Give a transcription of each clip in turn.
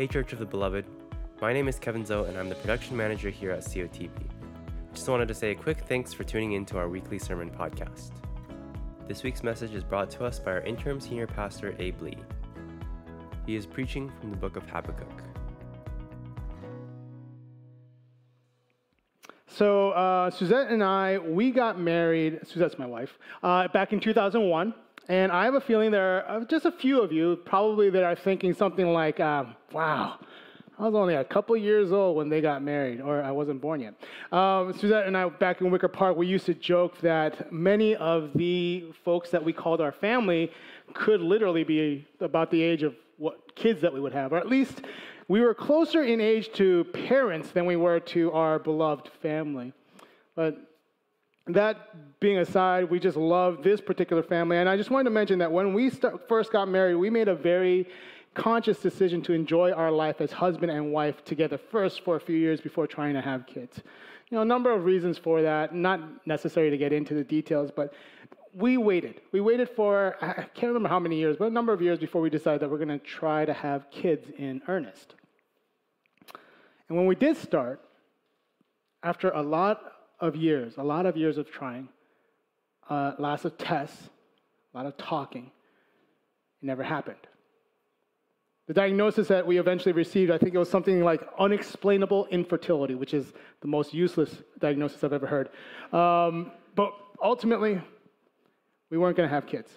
Hey, Church of the Beloved. My name is Kevin Zoe, and I'm the production manager here at COTB. Just wanted to say a quick thanks for tuning in to our weekly sermon podcast. This week's message is brought to us by our interim senior pastor, Abe Lee. He is preaching from the book of Habakkuk. So uh, Suzette and I, we got married. Suzette's my wife. Uh, back in 2001, and I have a feeling there are just a few of you probably that are thinking something like, um, "Wow, I was only a couple years old when they got married, or I wasn't born yet." Um, Suzette and I, back in Wicker Park, we used to joke that many of the folks that we called our family could literally be about the age of what kids that we would have, or at least we were closer in age to parents than we were to our beloved family. But that being aside, we just love this particular family. And I just wanted to mention that when we start, first got married, we made a very conscious decision to enjoy our life as husband and wife together first for a few years before trying to have kids. You know, a number of reasons for that, not necessary to get into the details, but we waited. We waited for, I can't remember how many years, but a number of years before we decided that we're going to try to have kids in earnest. And when we did start, after a lot of years, a lot of years of trying, uh, lots of tests, a lot of talking. It never happened. The diagnosis that we eventually received, I think it was something like unexplainable infertility, which is the most useless diagnosis I've ever heard. Um, but ultimately, we weren't going to have kids.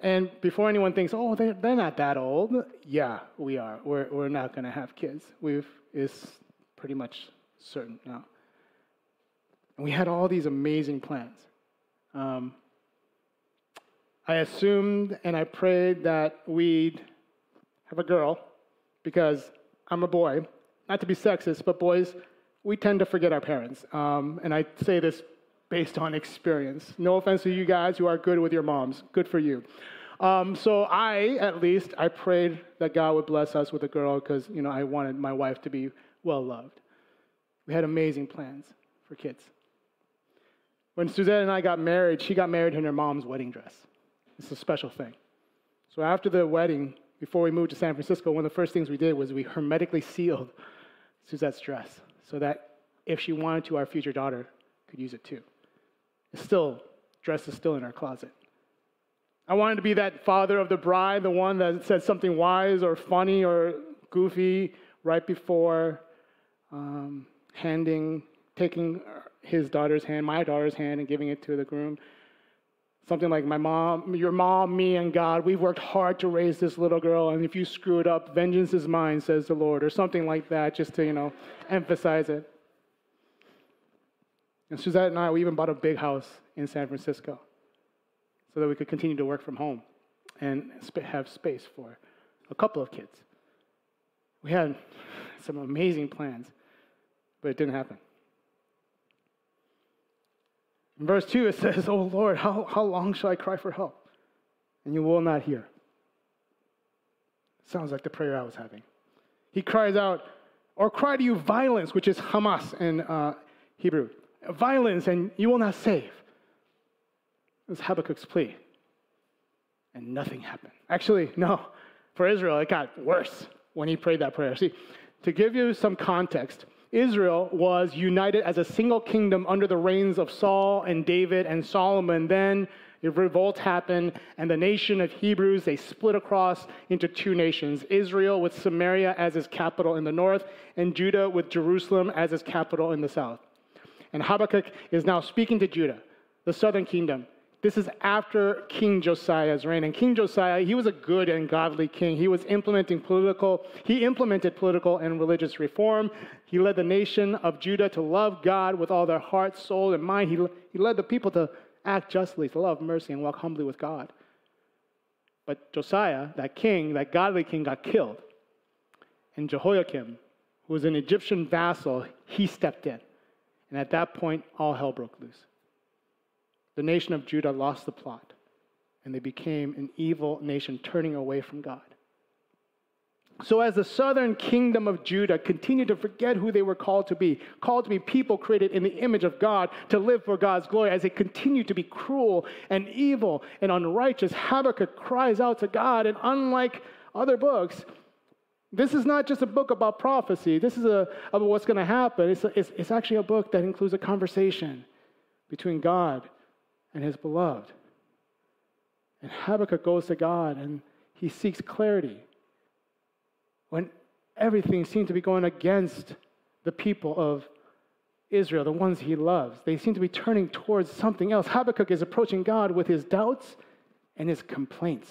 And before anyone thinks, oh, they're, they're not that old, yeah, we are. We're, we're not going to have kids. We've, it's pretty much certain now. And we had all these amazing plans. Um, I assumed and I prayed that we'd have a girl because I'm a boy. Not to be sexist, but boys, we tend to forget our parents. Um, and I say this based on experience. No offense to you guys who are good with your moms. Good for you. Um, so I, at least, I prayed that God would bless us with a girl because, you know, I wanted my wife to be well loved. We had amazing plans for kids. When Suzette and I got married, she got married in her mom's wedding dress. It's a special thing. So after the wedding, before we moved to San Francisco, one of the first things we did was we hermetically sealed Suzette's dress so that if she wanted to, our future daughter could use it too. It's still, dress is still in our closet. I wanted to be that father of the bride, the one that said something wise or funny or goofy right before um, handing, taking his daughter's hand, my daughter's hand, and giving it to the groom. Something like, My mom, your mom, me, and God, we've worked hard to raise this little girl, and if you screw it up, vengeance is mine, says the Lord, or something like that, just to, you know, emphasize it. And Suzette and I, we even bought a big house in San Francisco so that we could continue to work from home and have space for a couple of kids. We had some amazing plans, but it didn't happen. In verse 2, it says, Oh Lord, how, how long shall I cry for help? And you will not hear. Sounds like the prayer I was having. He cries out, or cry to you violence, which is Hamas in uh, Hebrew. Violence, and you will not save. It's Habakkuk's plea. And nothing happened. Actually, no. For Israel, it got worse when he prayed that prayer. See, to give you some context, Israel was united as a single kingdom under the reigns of Saul and David and Solomon. Then a revolt happened, and the nation of Hebrews, they split across into two nations Israel with Samaria as its capital in the north, and Judah with Jerusalem as its capital in the south. And Habakkuk is now speaking to Judah, the southern kingdom, this is after King Josiah's reign. And King Josiah, he was a good and godly king. He was implementing political, he implemented political and religious reform. He led the nation of Judah to love God with all their heart, soul, and mind. He, he led the people to act justly, to love mercy, and walk humbly with God. But Josiah, that king, that godly king, got killed. And Jehoiakim, who was an Egyptian vassal, he stepped in. And at that point, all hell broke loose the nation of Judah lost the plot, and they became an evil nation turning away from God. So, as the southern kingdom of Judah continued to forget who they were called to be, called to be people created in the image of God, to live for God's glory, as they continued to be cruel and evil and unrighteous, Habakkuk cries out to God, and unlike other books, This is not just a book about prophecy. This is a, about what's going to happen. It's, a, it's, it's actually a book that includes a conversation between God and his beloved. And Habakkuk goes to God and he seeks clarity everything seemed to be going against the people of Israel, the ones he loves. They seem to be turning towards something else. Habakkuk is approaching God with his doubts and his complaints.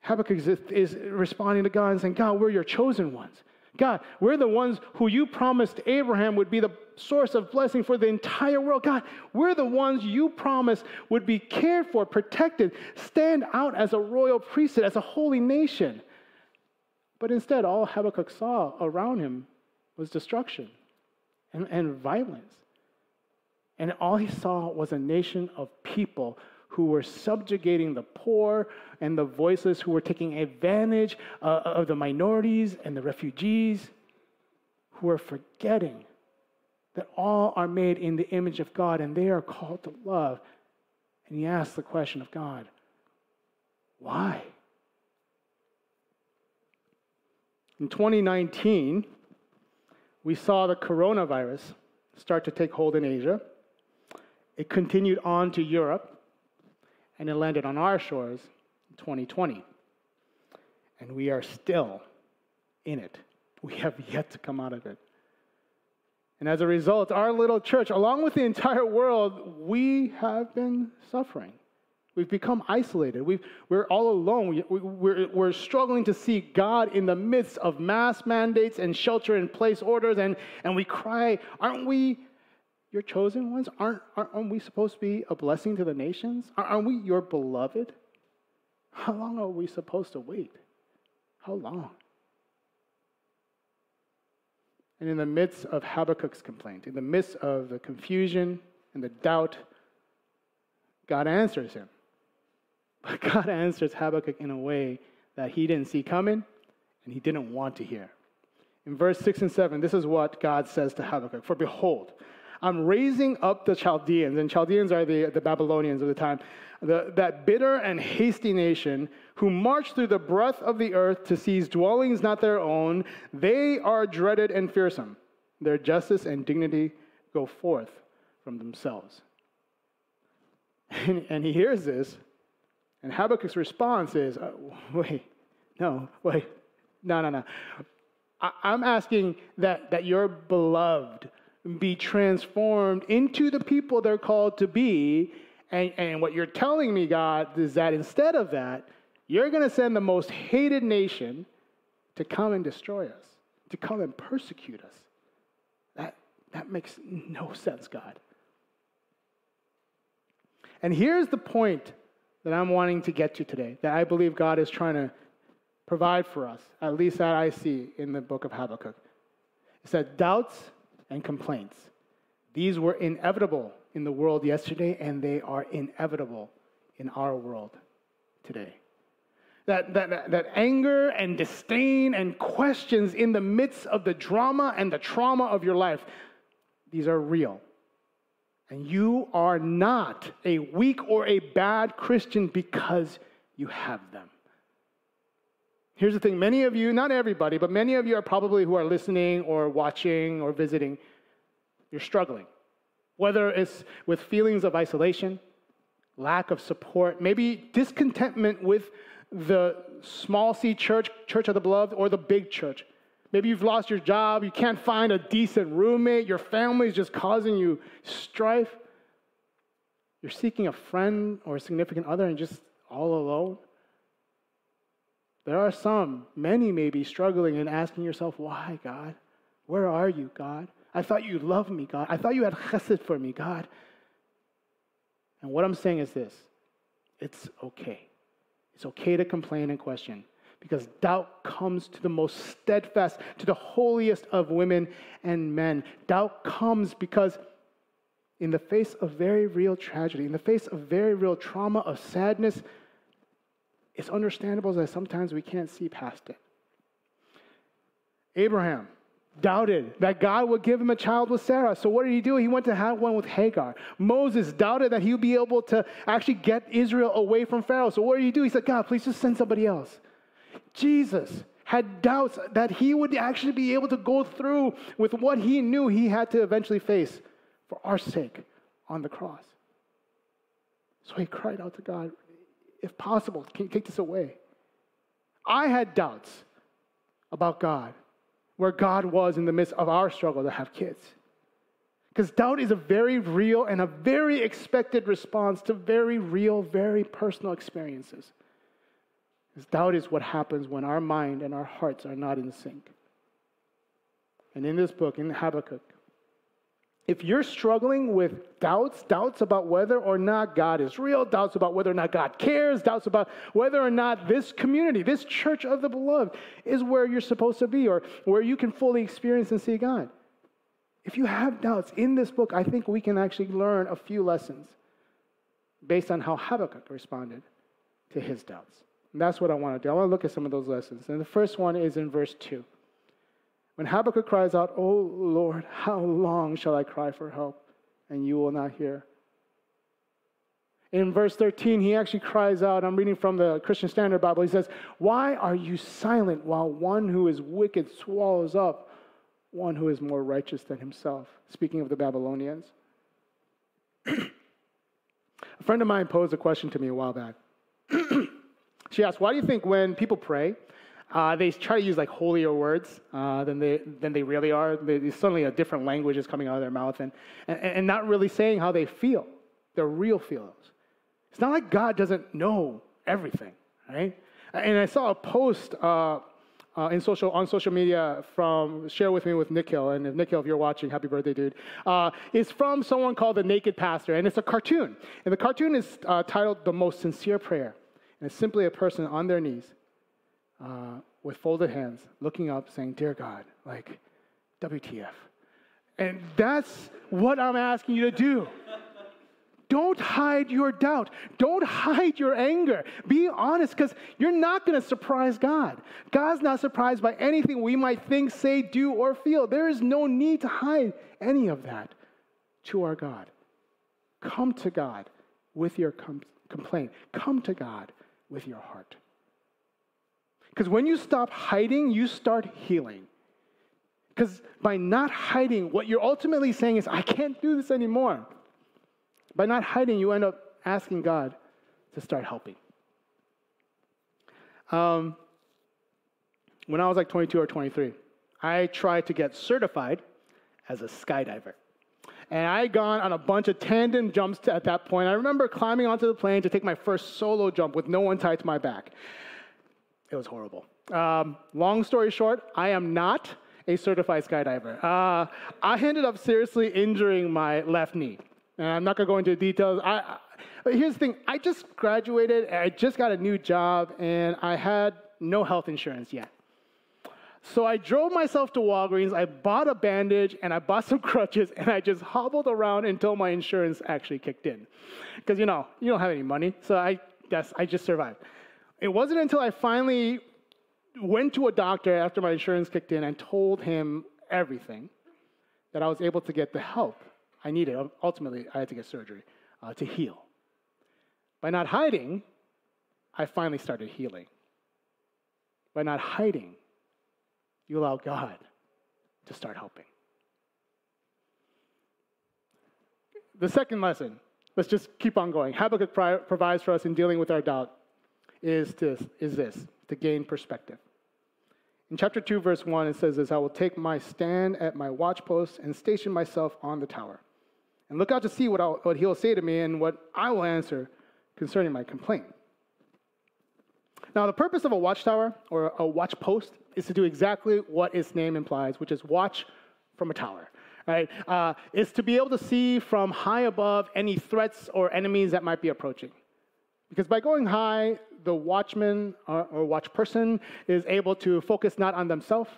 Habakkuk is, is responding to God and saying, God, we're your chosen ones. God, we're the ones who you promised Abraham would be the source of blessing for the entire world. God, we're the ones you promised would be cared for, protected, stand out as a royal priesthood, as a holy nation. But instead, all Habakkuk saw around him was destruction and, and violence. And all he saw was a nation of people who were subjugating the poor and the voiceless, who were taking advantage uh, of the minorities and the refugees, who were forgetting that all are made in the image of God and they are called to love. And he asked the question of God, why? In 2019, we saw the coronavirus start to take hold in Asia. It continued on to Europe, and it landed on our shores in 2020. And we are still in it. We have yet to come out of it. And as a result, our little church, along with the entire world, we have been suffering. We've become isolated. we are all alone. We, we're, we're struggling to see God in the midst of mass mandates and shelter in place orders. And, and we cry, Aren't we your chosen ones? Aren't, aren't we supposed to be a blessing to the nations? Aren't we your beloved? How long are we supposed to wait? How long? And in the midst of Habakkuk's complaint, in the midst of the confusion and the doubt, God answers him. But God answers Habakkuk in a way that he didn't see coming and he didn't want to hear. In verse 6 and 7, this is what God says to Habakkuk For behold, I'm raising up the Chaldeans, and Chaldeans are the, the Babylonians of the time, the, that bitter and hasty nation who march through the breadth of the earth to seize dwellings not their own. They are dreaded and fearsome. Their justice and dignity go forth from themselves. And, and he hears this, and Habakkuk's response is, uh, wait, no, wait, no, no, no. I, I'm asking that, that your beloved be transformed into the people they're called to be. And, and what you're telling me, God, is that instead of that, you're going to send the most hated nation to come and destroy us, to come and persecute us. That, that makes no sense, God. And here's the point that I'm wanting to get to today, that I believe God is trying to provide for us, at least that I see in the book of Habakkuk. It said, doubts and complaints. These were inevitable in the world yesterday, and they are inevitable in our world today. That, that, that anger and disdain and questions in the midst of the drama and the trauma of your life, these are real. And you are not a weak or a bad Christian because you have them. Here's the thing many of you, not everybody, but many of you are probably who are listening or watching or visiting, you're struggling. Whether it's with feelings of isolation, lack of support, maybe discontentment with the small c church, church of the beloved, or the big church. Maybe you've lost your job, you can't find a decent roommate, your family is just causing you strife. You're seeking a friend or a significant other and just all alone. There are some, many maybe, struggling and asking yourself, why, God? Where are you, God? I thought you loved me, God. I thought you had chesed for me, God. And what I'm saying is this it's okay. It's okay to complain and question because doubt comes to the most steadfast, to the holiest of women and men. Doubt comes because, in the face of very real tragedy, in the face of very real trauma, of sadness, it's understandable that sometimes we can't see past it. Abraham doubted that God would give him a child with Sarah. So what did he do? He went to have one with Hagar. Moses doubted that he would be able to actually get Israel away from Pharaoh. So what did he do? He said, God, please just send somebody else. Jesus had doubts that he would actually be able to go through with what he knew he had to eventually face for our sake on the cross. So he cried out to God, if possible, can you take this away? I had doubts about God, where God was in the midst of our struggle to have kids. Because doubt is a very real and a very expected response to very real, very personal experiences. Because doubt is what happens when our mind and our hearts are not in sync. And in this book, in Habakkuk, if you're struggling with doubts, doubts about whether or not God is real, doubts about whether or not God cares, doubts about whether or not this community, this church of the beloved, is where you're supposed to be or where you can fully experience and see God. If you have doubts in this book, I think we can actually learn a few lessons based on how Habakkuk responded to his doubts. And that's what I want to do. I want to look at some of those lessons. And the first one is in verse 2. When Habakkuk cries out, Oh Lord, how long shall I cry for help, and you will not hear? In verse 13, he actually cries out, I'm reading from the Christian Standard Bible. He says, Why are you silent while one who is wicked swallows up one who is more righteous than himself? Speaking of the Babylonians. a friend of mine posed a question to me a while back. She asked, Why do you think when people pray, uh, they try to use like holier words uh, than, they, than they really are. They, suddenly a different language is coming out of their mouth and, and, and not really saying how they feel, their real feelings. It's not like God doesn't know everything, right? And I saw a post uh, uh, in social, on social media from, share with me with Nikhil, and if Nikhil, if you're watching, happy birthday, dude. Uh, it's from someone called The Naked Pastor, and it's a cartoon. And the cartoon is uh, titled The Most Sincere Prayer. And it's simply a person on their knees uh, with folded hands, looking up, saying, Dear God, like, WTF. And that's what I'm asking you to do. Don't hide your doubt. Don't hide your anger. Be honest because you're not going to surprise God. God's not surprised by anything we might think, say, do, or feel. There is no need to hide any of that to our God. Come to God with your com- complaint, come to God with your heart. Because when you stop hiding, you start healing. Because by not hiding, what you're ultimately saying is, I can't do this anymore. By not hiding, you end up asking God to start helping. Um, when I was like 22 or 23, I tried to get certified as a skydiver. And I had gone on a bunch of tandem jumps at that point. I remember climbing onto the plane to take my first solo jump with no one tied to my back. It was horrible. Um, long story short, I am not a certified skydiver. Uh, I ended up seriously injuring my left knee. And I'm not going to go into details. I, I, here's the thing I just graduated, I just got a new job, and I had no health insurance yet. So I drove myself to Walgreens, I bought a bandage, and I bought some crutches, and I just hobbled around until my insurance actually kicked in. Because, you know, you don't have any money, so I guess I just survived. It wasn't until I finally went to a doctor after my insurance kicked in and told him everything that I was able to get the help I needed. Ultimately, I had to get surgery uh, to heal. By not hiding, I finally started healing. By not hiding, you allow God to start helping. The second lesson, let's just keep on going. Habakkuk provides for us in dealing with our doubt is this, is this to gain perspective. In chapter 2, verse 1, it says this I will take my stand at my watchpost and station myself on the tower. And look out to see what, I'll, what he'll say to me and what I will answer concerning my complaint. Now, the purpose of a watchtower or a watchpost is to do exactly what its name implies, which is watch from a tower. Right? Uh, is to be able to see from high above any threats or enemies that might be approaching. Because by going high, the watchman or, or watch person is able to focus not on themselves,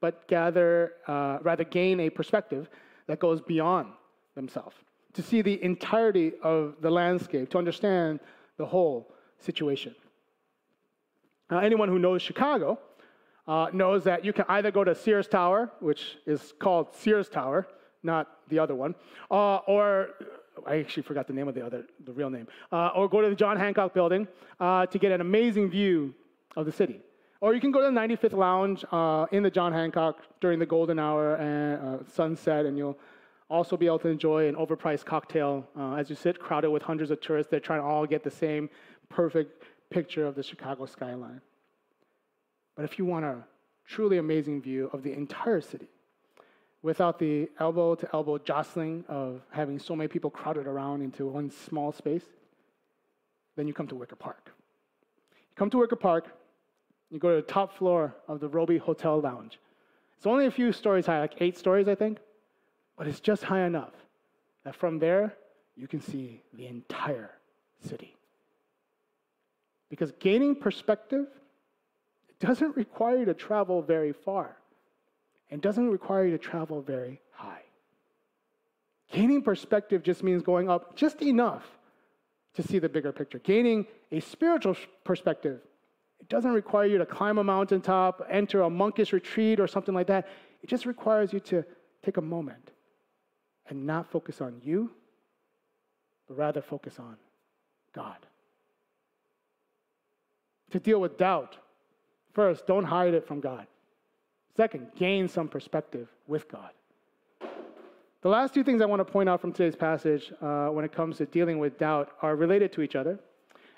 but gather, uh, rather gain a perspective that goes beyond themselves, to see the entirety of the landscape, to understand the whole situation. Now, anyone who knows Chicago uh, knows that you can either go to Sears Tower, which is called Sears Tower, not the other one, uh, or I actually forgot the name of the other, the real name. Uh, or go to the John Hancock building uh, to get an amazing view of the city. Or you can go to the 95th Lounge uh, in the John Hancock during the golden hour and uh, sunset, and you'll also be able to enjoy an overpriced cocktail as you sit crowded with hundreds of tourists. They're trying to all get the same perfect picture of the Chicago skyline. But if you want a truly amazing view of the entire city, without the elbow to elbow jostling of having so many people crowded around into one small space, then you come to Wicker Park. You come to Wicker Park, you go to the top floor of the Robey Hotel Lounge. It's only a few stories high, like eight stories, I think, but it's just high enough that from there you can see the entire city. Because gaining perspective doesn't require you to travel very far and doesn't require you to travel very high. Gaining perspective just means going up just enough to see the bigger picture. Gaining a spiritual perspective, it doesn't require you to climb a mountaintop, enter a monkish retreat, or something like that. It just requires you to take a moment and not focus on you, but rather focus on God. To deal with doubt, first, don't hide it from God. Second, gain some perspective with God. The last two things I want to point out from today's passage uh, when it comes to dealing with doubt are related to each other.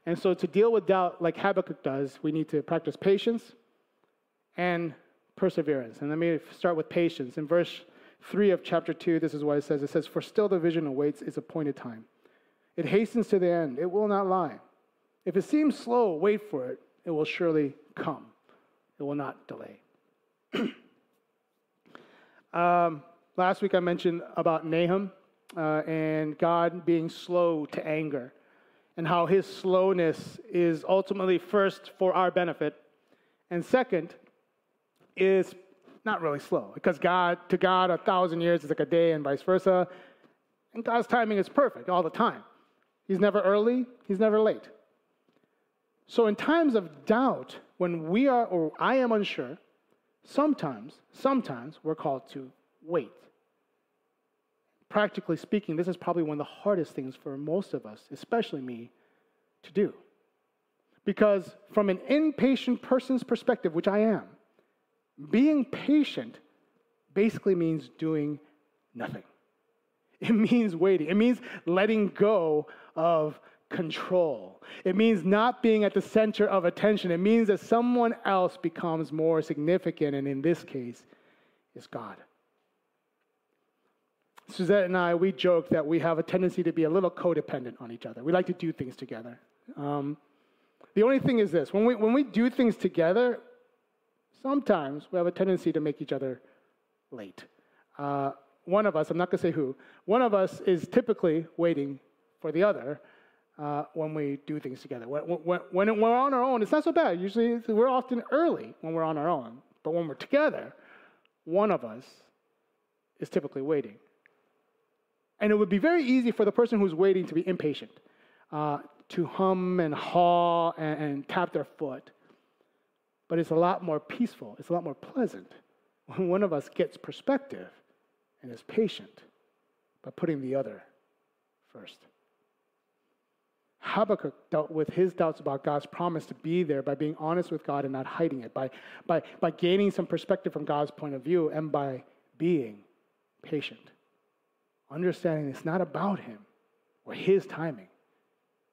And so, to deal with doubt like Habakkuk does, we need to practice patience and perseverance. And let me start with patience. In verse 3 of chapter 2, this is what it says it says, For still the vision awaits its appointed time. It hastens to the end, it will not lie. If it seems slow, wait for it, it will surely come, it will not delay. um, last week I mentioned about Nahum uh, and God being slow to anger, and how his slowness is ultimately first for our benefit, and second is not really slow because God to God a thousand years is like a day, and vice versa. And God's timing is perfect all the time. He's never early, he's never late. So in times of doubt, when we are or I am unsure, Sometimes, sometimes we're called to wait. Practically speaking, this is probably one of the hardest things for most of us, especially me, to do. Because from an impatient person's perspective, which I am, being patient basically means doing nothing. It means waiting. It means letting go of control. It means not being at the center of attention. It means that someone else becomes more significant, and in this case, is God. Suzette and I, we joke that we have a tendency to be a little codependent on each other. We like to do things together. Um, the only thing is this when we, when we do things together, sometimes we have a tendency to make each other late. Uh, one of us, I'm not going to say who, one of us is typically waiting for the other uh, when we do things together. When, when, when, we're on our own, it's not so bad. Usually, we're often early when we're on our own. But when we're together, one of us is typically waiting. And it would be very easy for the person who's waiting to be impatient, uh, to hum and haw and, and tap their foot. But it's a lot more peaceful, it's a lot more pleasant when one of us gets perspective and is patient by putting the other first. Habakkuk dealt with his doubts about God's promise to be there by being honest with God and not hiding it, by, by, by gaining some perspective from God's point of view, and by being patient. Understanding it's not about him or his timing,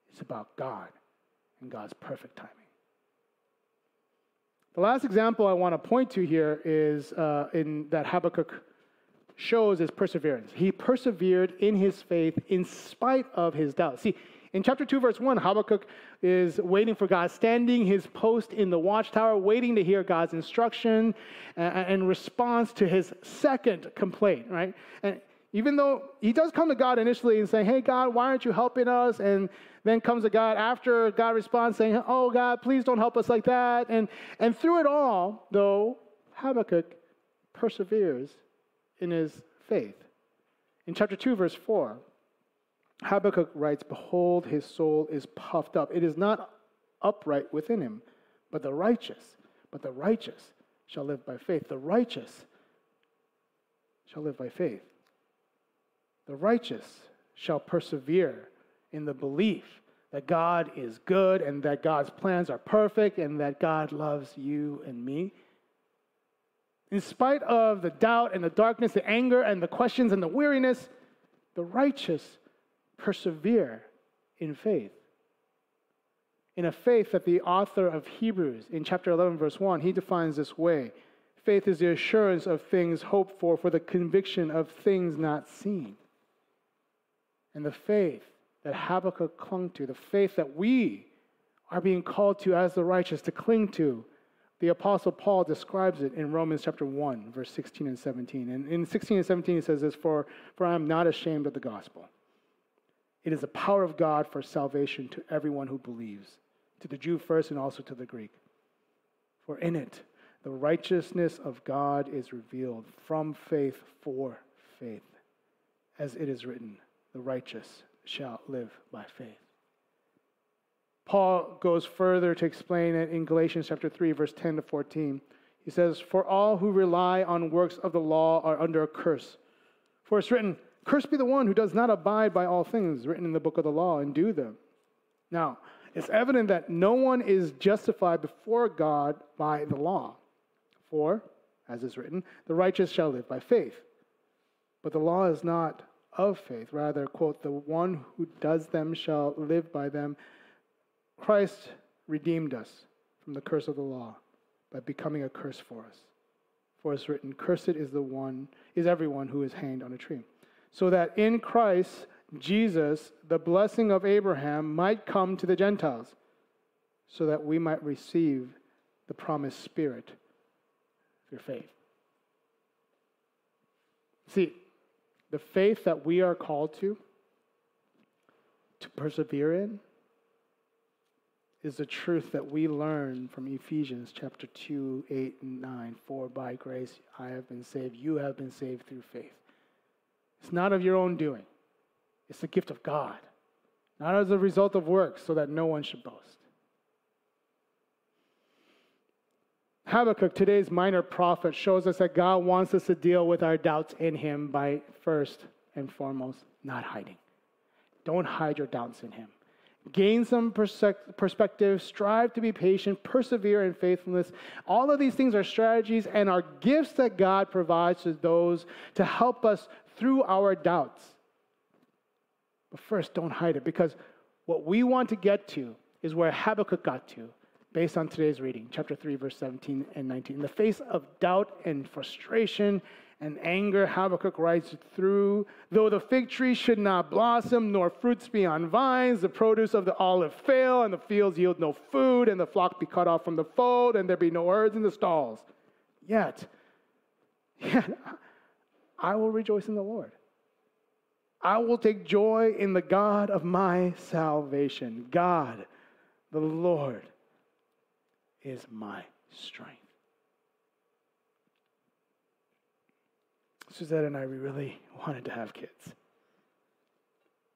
it's about God and God's perfect timing. The last example I want to point to here is uh, in that Habakkuk shows is perseverance. He persevered in his faith in spite of his doubts. See, in chapter 2, verse 1, Habakkuk is waiting for God, standing his post in the watchtower, waiting to hear God's instruction and response to his second complaint, right? And even though he does come to God initially and say, Hey, God, why aren't you helping us? And then comes to God after God responds saying, Oh, God, please don't help us like that. And, and through it all, though, Habakkuk perseveres in his faith. In chapter 2, verse 4, Habakkuk writes, Behold, his soul is puffed up. It is not upright within him, but the righteous, but the righteous shall live by faith. The righteous shall live by faith. The righteous shall persevere in the belief that God is good and that God's plans are perfect and that God loves you and me. In spite of the doubt and the darkness, the anger and the questions and the weariness, the righteous persevere in faith. In a faith that the author of Hebrews, in chapter 11, verse 1, he defines this way Faith is the assurance of things hoped for, for the conviction of things not seen. And the faith that Habakkuk clung to, the faith that we are being called to as the righteous to cling to, the Apostle Paul describes it in Romans chapter 1, verse 16 and 17. And in 16 and 17, he says this For, for I am not ashamed of the gospel. It is the power of God for salvation to everyone who believes, to the Jew first and also to the Greek. For in it, the righteousness of God is revealed from faith for faith, as it is written, the righteous shall live by faith. Paul goes further to explain it in Galatians chapter 3 verse 10 to 14. He says, "For all who rely on works of the law are under a curse. For it's written, Cursed be the one who does not abide by all things written in the book of the law and do them." Now, it's evident that no one is justified before God by the law. For, as is written, the righteous shall live by faith. But the law is not of faith. Rather, quote, the one who does them shall live by them. Christ redeemed us from the curse of the law by becoming a curse for us. For it's written, Cursed is the one, is everyone who is hanged on a tree. So that in Christ, Jesus, the blessing of Abraham might come to the Gentiles, so that we might receive the promised Spirit your faith. See, the faith that we are called to, to persevere in, is the truth that we learn from Ephesians chapter 2, 8, and 9. For by grace I have been saved. You have been saved through faith. It's not of your own doing, it's the gift of God, not as a result of works, so that no one should boast. Habakkuk, today's minor prophet, shows us that God wants us to deal with our doubts in Him by first and foremost not hiding. Don't hide your doubts in Him. Gain some perspective, strive to be patient, persevere in faithfulness. All of these things are strategies and are gifts that God provides to those to help us through our doubts. But first, don't hide it because what we want to get to is where Habakkuk got to based on today's reading, chapter 3, verse 17 and 19. In the face of doubt and frustration and anger, Habakkuk writes through, though the fig tree should not blossom, nor fruits be on vines, the produce of the olive fail, and the fields yield no food, and the flock be cut off from the fold, and there be no herds in the stalls. Yet, yet I will rejoice in the Lord. I will take joy in the God of my salvation. God, the Lord, is my strength. Suzette and I, we really wanted to have kids.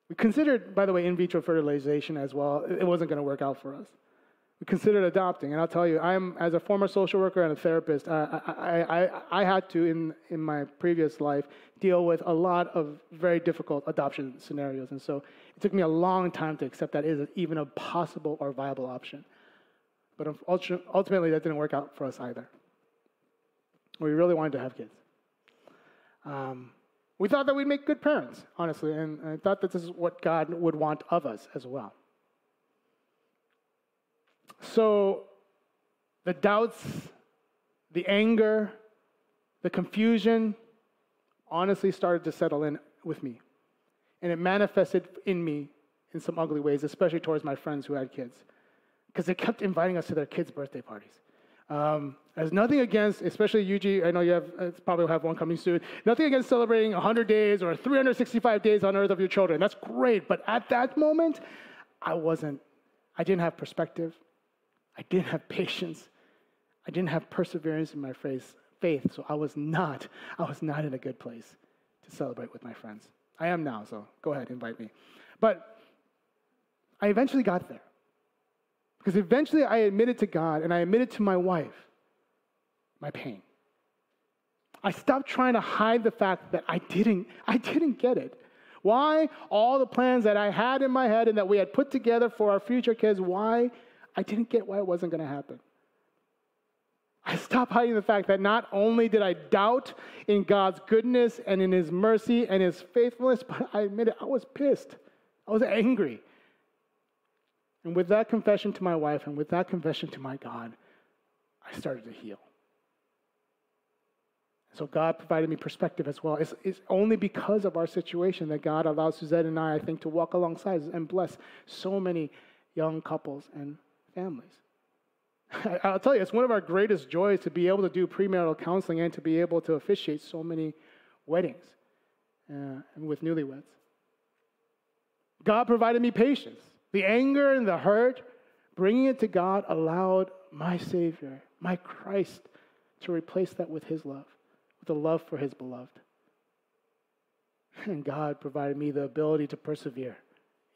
We considered, by the way, in vitro fertilization as well. It wasn't going to work out for us. We considered adopting, and I'll tell you, I'm as a former social worker and a therapist, I, I, I, I had to in in my previous life deal with a lot of very difficult adoption scenarios, and so it took me a long time to accept that is even a possible or viable option. But ultimately, that didn't work out for us either. We really wanted to have kids. Um, we thought that we'd make good parents, honestly, and I thought that this is what God would want of us as well. So, the doubts, the anger, the confusion honestly started to settle in with me. And it manifested in me in some ugly ways, especially towards my friends who had kids because they kept inviting us to their kids' birthday parties. Um, there's nothing against, especially UG, I know you have, uh, probably have one coming soon, nothing against celebrating 100 days or 365 days on earth of your children. That's great. But at that moment, I wasn't, I didn't have perspective. I didn't have patience. I didn't have perseverance in my faith. So I was not, I was not in a good place to celebrate with my friends. I am now, so go ahead, invite me. But I eventually got there. Because eventually I admitted to God and I admitted to my wife my pain. I stopped trying to hide the fact that I didn't, I didn't get it. Why all the plans that I had in my head and that we had put together for our future kids, why I didn't get why it wasn't going to happen. I stopped hiding the fact that not only did I doubt in God's goodness and in His mercy and His faithfulness, but I admit it, I was pissed. I was angry. And with that confession to my wife and with that confession to my God, I started to heal. So God provided me perspective as well. It's, it's, only because of our situation that God allows Suzette and I, I think, to walk alongside and bless so many young couples and families. I'll tell you, it's one of our greatest joys to be able to do premarital counseling and to be able to officiate so many weddings uh, with newlyweds. God provided me patience. The anger and the hurt, bringing it to God allowed my Savior, my Christ, to replace that with His love, with the love for His beloved. And God provided me the ability to persevere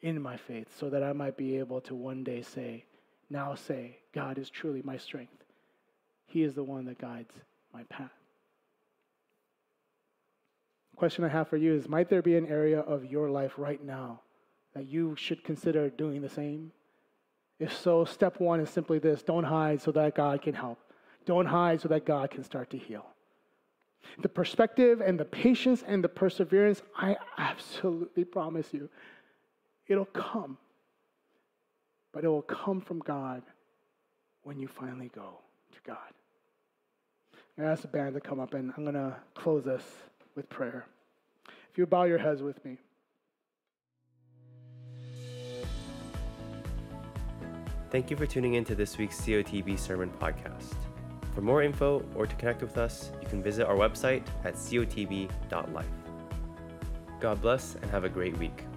in my faith so that I might be able to one day say, now say, God is truly my strength. He is the one that guides my path. question I have for you is Might there be an area of your life right now that you should consider doing the same? If so, step one is simply this don't hide so that God can help. Don't hide so that God can start to heal. The perspective and the patience and the perseverance, I absolutely promise you, it'll come but it will come from God when you finally go to God. I'm going to ask the band to come up, and I'm going to close this with prayer. If you bow your heads with me. Thank you for tuning in to this week's COTB Sermon Podcast. For more info or to connect with us, you can visit our website at cotb.life. God bless and have a great week.